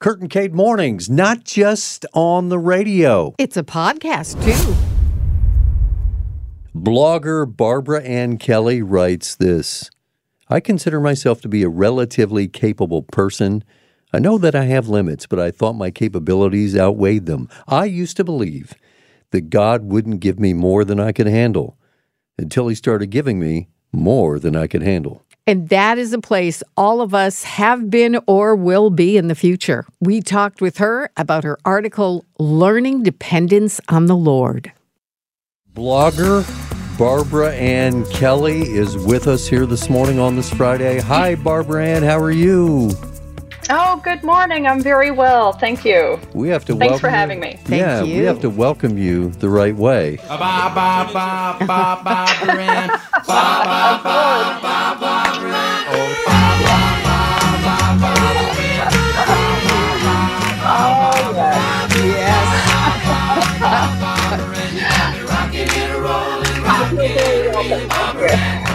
Kurt and Kate Mornings, not just on the radio. It's a podcast, too. Blogger Barbaranne Kelly writes this I consider myself to be a relatively capable person. I know that I have limits, but I thought my capabilities outweighed them. I used to believe that God wouldn't give me more than I could handle until He started giving me more than I could handle. And that is a place all of us have been or will be in the future. We talked with her about her article, Learning Dependence on the Lord. Blogger Barbaranne Kelly is with us here this morning on this Friday. Hi, Barbaranne. How are you? Oh, good morning. I'm very well. Thank you. We have to Thanks welcome for you- having me. Thank yeah, you. we have to welcome you the right way. Ba ba ba ba ba Ba ba ba ba Oh. Oh.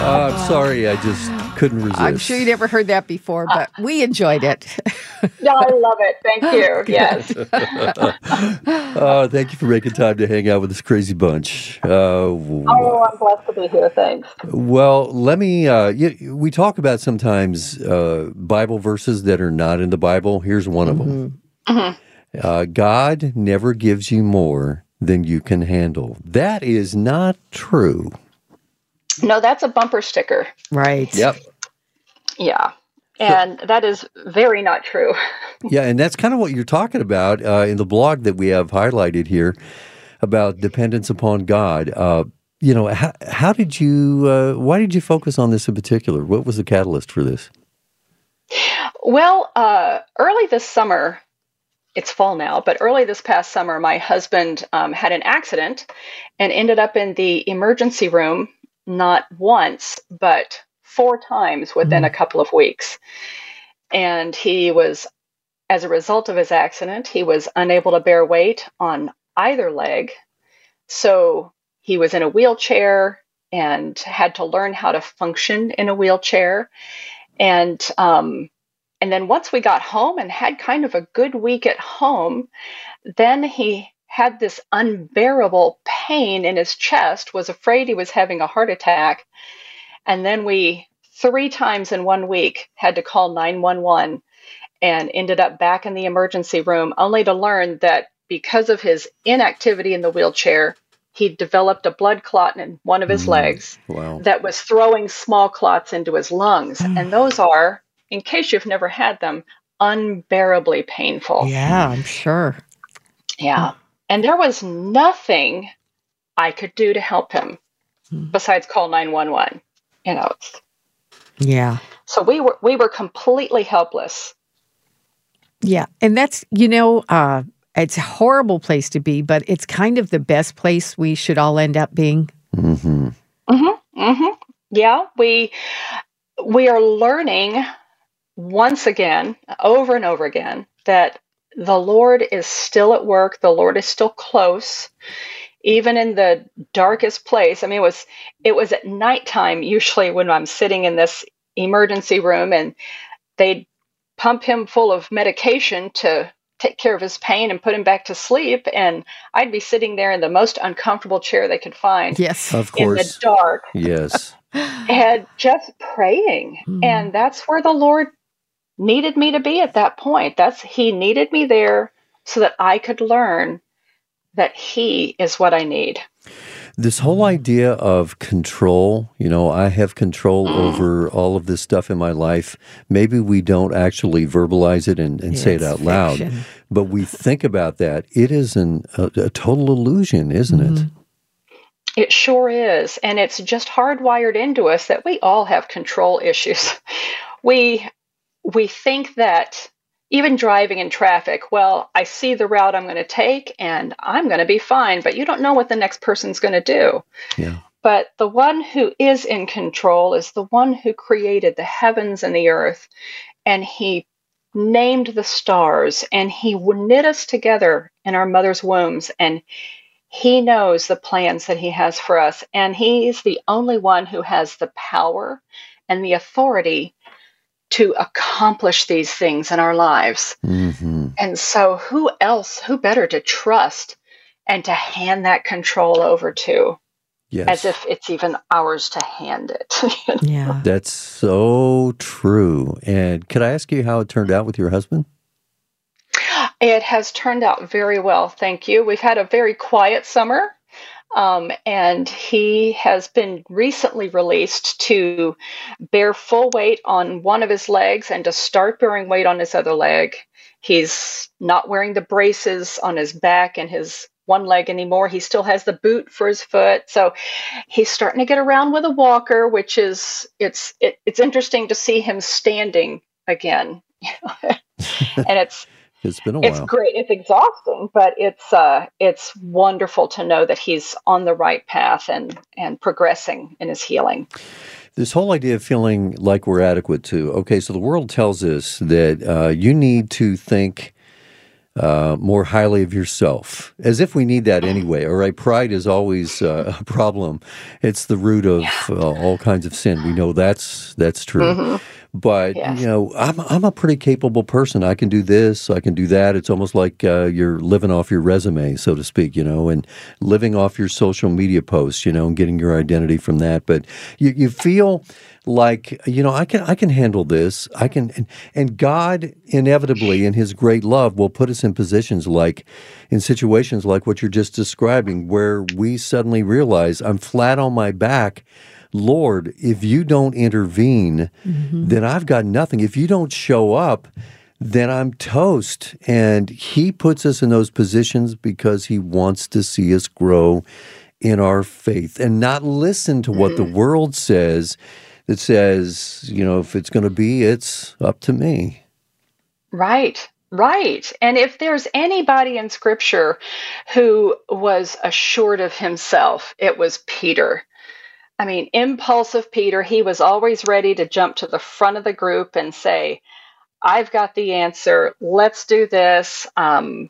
Uh, I'm sorry, I just couldn't resist. I'm sure you never heard that before, but we enjoyed it. Yeah, I love it. Thank you. Yes. Uh, thank you for making time to hang out with this crazy bunch. Uh, Oh, I'm blessed to be here. Thanks. Well, let me. Uh, y we talk about sometimes uh, Bible verses that are not in the Bible. Here's one of them uh, God never gives you more than you can handle. That is not true. No, that's a bumper sticker. Right. Yeah. And that is very not true. Yeah, and that's kind of what you're talking about uh, in the blog that we have highlighted here about dependence upon God. Uh, you know, how, how did you, uh, why did you focus on this in particular? What was the catalyst for this? Well, uh, early this summer, it's fall now, but early this past summer, my husband um, had an accident and ended up in the emergency room not once, but four times within a couple of weeks. And he was, as a result of his accident, he was unable to bear weight on either leg. So he was in a wheelchair and had to learn how to function in a wheelchair. And um, and then once we got home and had kind of a good week at home, then he had this unbearable pain in his chest, was afraid he was having a heart attack. And then we, three times in one week, had to call 911 and ended up back in the emergency room, only to learn that because of his inactivity in the wheelchair, he developed a blood clot in one of his mm, legs Wow. that was throwing small clots into his lungs. And those are, in case you've never had them, unbearably painful. Yeah, I'm sure. Yeah. And there was nothing I could do to help him hmm. besides call 911. You know, Yeah. so we were we were completely helpless. Yeah. And that's, you know, uh, it's a horrible place to be, but it's kind of the best place we should all end up being. Mm hmm Mm hmm Mm hmm. Yeah, we we are learning once again, over and over again, that the Lord is still at work. The Lord is still close, even in the darkest place. I mean, it was it was at nighttime usually when I'm sitting in this emergency room, and they'd pump him full of medication to take care of his pain and put him back to sleep, and I'd be sitting there in the most uncomfortable chair they could find Yes. Of course, in the dark Yes. and just praying. Mhm. And that's where the Lord needed me to be at that point. That's He needed me there so that I could learn that He is what I need. This whole idea of control, you know, I have control over all of this stuff in my life. Maybe we don't actually verbalize it and, and say it It's out loud, fiction. but we think about that. It is an, a, a total illusion, isn't it? Mhm. It sure is. And it's just hardwired into us that we all have control issues. We we think that even driving in traffic, well, I see the route I'm going to take and I'm going to be fine, but you don't know what the next person's going to do. Yeah. But the one who is in control is the one who created the heavens and the earth, and he named the stars, and he knit us together in our mother's wombs, and he knows the plans that he has for us, and he is the only one who has the power and the authority to accomplish these things in our lives. hmm And so, who else, who better to trust and to hand that control over to Yes. as if it's even ours to hand it? Yeah. That's so true. And could I ask you how it turned out with your husband? It has turned out very well, thank you. We've had a very quiet summer, um, and he has been recently released to bear full weight on one of his legs and to start bearing weight on his other leg. He's not wearing the braces on his back and his one leg anymore. He still has the boot for his foot, so he's starting to get around with a walker, which is it's it, it's interesting to see him standing again. and it's It's been a it's while. It's great. It's exhausting, but it's uh, it's wonderful to know that he's on the right path and and progressing in his healing. This whole idea of feeling like we're adequate to. Okay, so the world tells us that uh, you need to think uh, more highly of yourself, as if we need that anyway. All right, pride is always uh, a problem. It's the root of uh, all kinds of sin. We know that's that's true. But Yes. you know, I'm I'm a pretty capable person. I can do this. I can do that. It's almost like uh, you're living off your resume, so to speak. You know, and living off your social media posts. You know, and getting your identity from that. But you you feel like you know I can I can handle this. I can and, and God inevitably in His great love will put us in positions like in situations like what you're just describing, where we suddenly realize I'm flat on my back. Lord, if you don't intervene, mm-hmm. then I've got nothing. If you don't show up, then I'm toast. And He puts us in those positions because He wants to see us grow in our faith and not listen to what the mm. world says that says, you know, if it's going to be, it's up to me. Right, right. And if there's anybody in Scripture who was assured of himself, it was Peter. I mean, impulsive Peter, he was always ready to jump to the front of the group and say, I've got the answer. Let's do this. Um,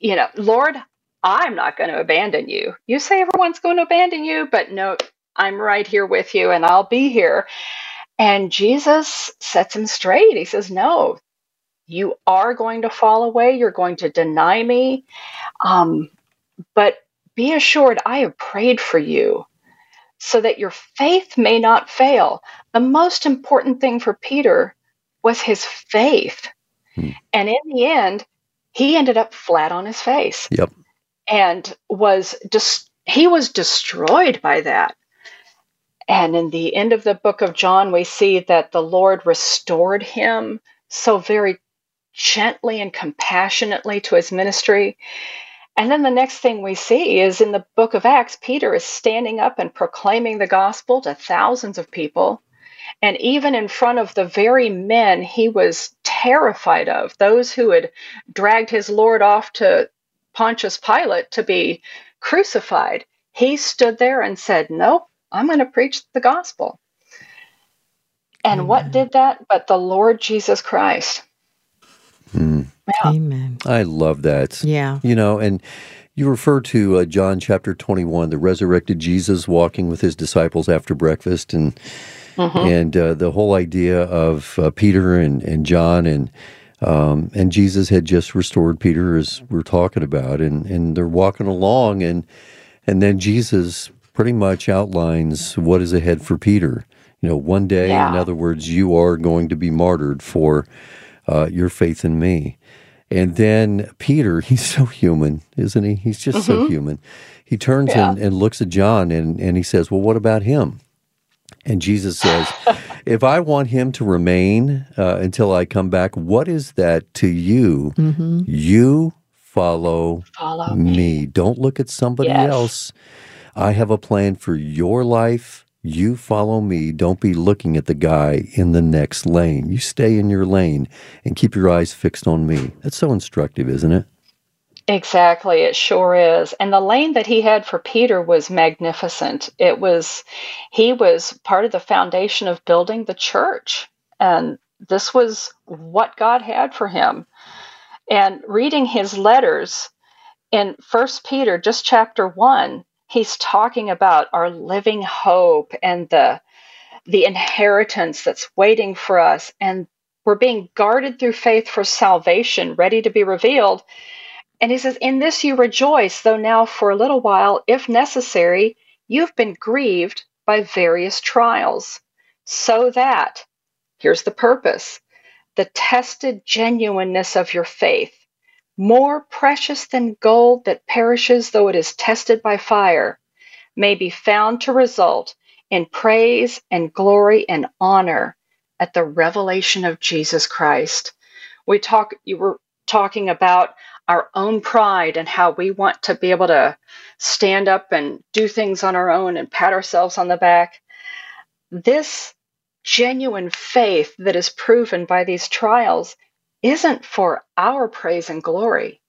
you know, Lord, I'm not going to abandon you. You say everyone's going to abandon you, but no, I'm right here with you and I'll be here. And Jesus sets him straight. He says, No, you are going to fall away. You're going to deny me. Um, but be assured, I have prayed for you so that your faith may not fail. The most important thing for Peter was his faith. Hmm. And in the end, he ended up flat on his face Yep. and was just he was destroyed by that. And in the end of the book of John, we see that the Lord restored him so very gently and compassionately to his ministry. And then the next thing we see is in the book of Acts, Peter is standing up and proclaiming the gospel to thousands of people. And even in front of the very men he was terrified of, those who had dragged his Lord off to Pontius Pilate to be crucified, he stood there and said, Nope, I'm going to preach the gospel. And what did that but the Lord Jesus Christ? Hmm. Yeah. Amen. I love that. Yeah. You know, and you refer to uh, John chapter 21, the resurrected Jesus walking with his disciples after breakfast, and and uh, the whole idea of uh, Peter and, and John and um, and Jesus had just restored Peter, as we're talking about, and and they're walking along, and and then Jesus pretty much outlines what is ahead for Peter. You know, one day, in other words, you are going to be martyred for uh, your faith in me. And then Peter, he's so human, isn't he? He's just so human. He turns Yeah. and, and looks at John and, and he says, Well, what about him? And Jesus says, If I want him to remain uh, until I come back, what is that to you? You follow Follow me. Don't look at somebody Yes. else. I have a plan for your life. You follow me. Don't be looking at the guy in the next lane. You stay in your lane and keep your eyes fixed on me. That's so instructive, isn't it? Exactly, it sure is. And the lane that he had for Peter was magnificent. It was, he was part of the foundation of building the church. And this was what God had for him. And reading his letters in First Peter, just chapter one, he's talking about our living hope and the the inheritance that's waiting for us, and we're being guarded through faith for salvation, ready to be revealed. And he says, In this you rejoice, though now for a little while, if necessary, you've been grieved by various trials, so that, here's the purpose, the tested genuineness of your faith, more precious than gold that perishes though it is tested by fire, may be found to result in praise and glory and honor at the revelation of Jesus Christ. We talk you were talking about our own pride and how we want to be able to stand up and do things on our own and pat ourselves on the back. This genuine faith that is proven by these trials isn't for our praise and glory.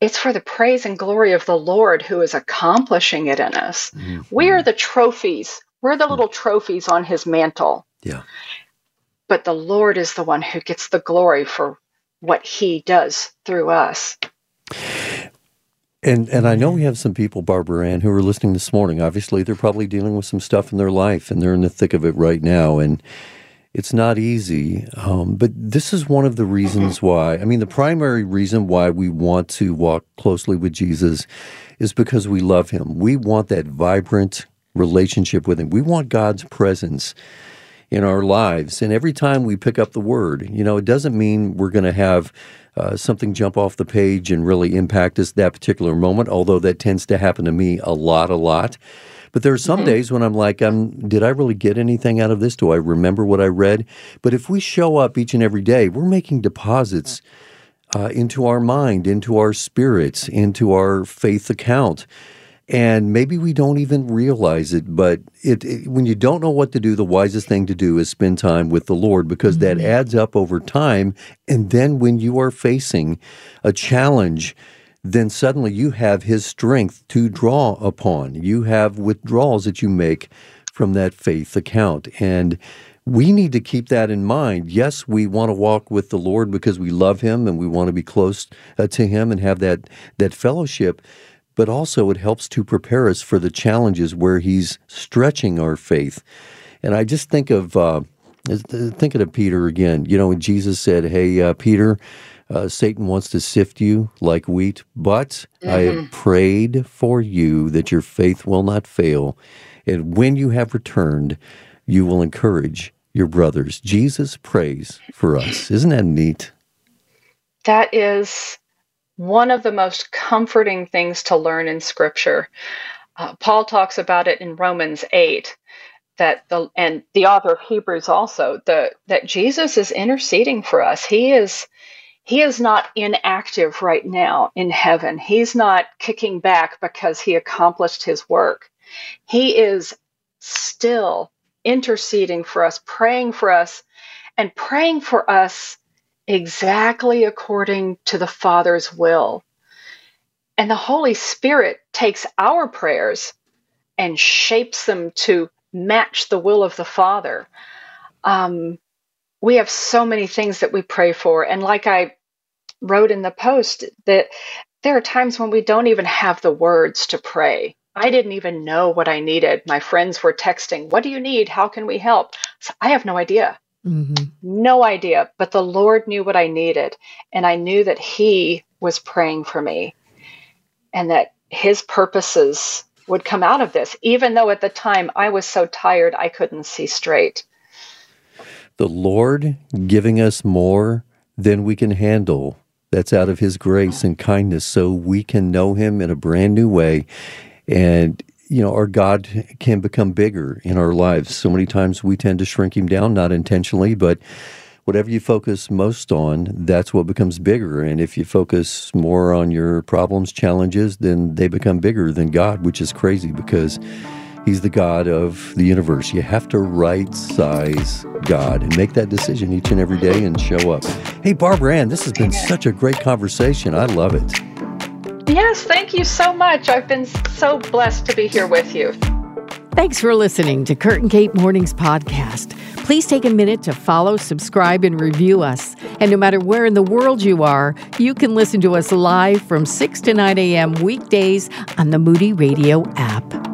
It's for the praise and glory of the Lord who is accomplishing it in us. Mm-hmm. We are the trophies. We're the little trophies on his mantle. Yeah. But the Lord is the one who gets the glory for what he does through us. And and I know we have some people, Barbaranne, who are listening this morning. Obviously, they're probably dealing with some stuff in their life, and they're in the thick of it right now. And it's not easy. Um, but this is one of the reasons why. I mean, the primary reason why we want to walk closely with Jesus is because we love Him. We want that vibrant relationship with Him. We want God's presence in our lives. And every time we pick up the Word, you know, it doesn't mean we're going to have uh, something jump off the page and really impact us that particular moment, although that tends to happen to me a lot, a lot. But there are some mm-hmm. days when I'm like, um, did I really get anything out of this? Do I remember what I read? But if we show up each and every day, we're making deposits uh, into our mind, into our spirits, into our faith account and maybe we don't even realize it but it, it, when you don't know what to do the wisest thing to do is spend time with the lord because mm-hmm. that adds up over time and then when you are facing a challenge then suddenly you have his strength to draw upon you have withdrawals that you make from that faith account and we need to keep that in mind. Yes, we want to walk with the Lord because we love Him and we want to be close uh, to Him and have that that fellowship but also it helps to prepare us for the challenges where He's stretching our faith. And I just think of uh, thinking of Peter again. You know, when Jesus said, "Hey, uh, Peter." Uh, Satan wants to sift you like wheat, but mm-hmm. I have mm-hmm. prayed for you that your faith will not fail. And when you have returned, you will encourage your brothers. Jesus prays for us. Isn't that neat? That is one of the most comforting things to learn in Scripture. Uh, Paul talks about it in Romans 8 that the and the author of Hebrews also the that Jesus is interceding for us. He is he is not inactive right now in heaven. He's not kicking back because he accomplished his work. He is still interceding for us, praying for us, and praying for us exactly according to the Father's will. And the Holy Spirit takes our prayers and shapes them to match the will of the Father. Um, we have so many things that we pray for. And like I wrote in the post, that there are times when we don't even have the words to pray. I didn't even know what I needed. My friends were texting, What do you need? How can we help? So I have no idea. Mm-hmm. No idea, but the Lord knew what I needed. And I knew that He was praying for me and that His purposes would come out of this, even though at the time I was so tired I couldn't see straight. The Lord giving us more than we can handle. That's out of His grace and kindness, so we can know Him in a brand new way. And you know, our God can become bigger in our lives. So many times we tend to shrink him down, not intentionally, but whatever you focus most on, that's what becomes bigger. And if you focus more on your problems, challenges, then they become bigger than God, which is crazy because He's the God of the universe. You have to right size God and make that decision each and every day and show up. Hey, Barbaranne, this has been such a great conversation. I love it. Yes, thank you so much. I've been so blessed to be here with you. Thanks for listening to Kurt and Kate Mornings Podcast. Please take a minute to follow, subscribe, and review us. And no matter where in the world you are, you can listen to us live from 6 to 9 a.m. weekdays on the Moody Radio app.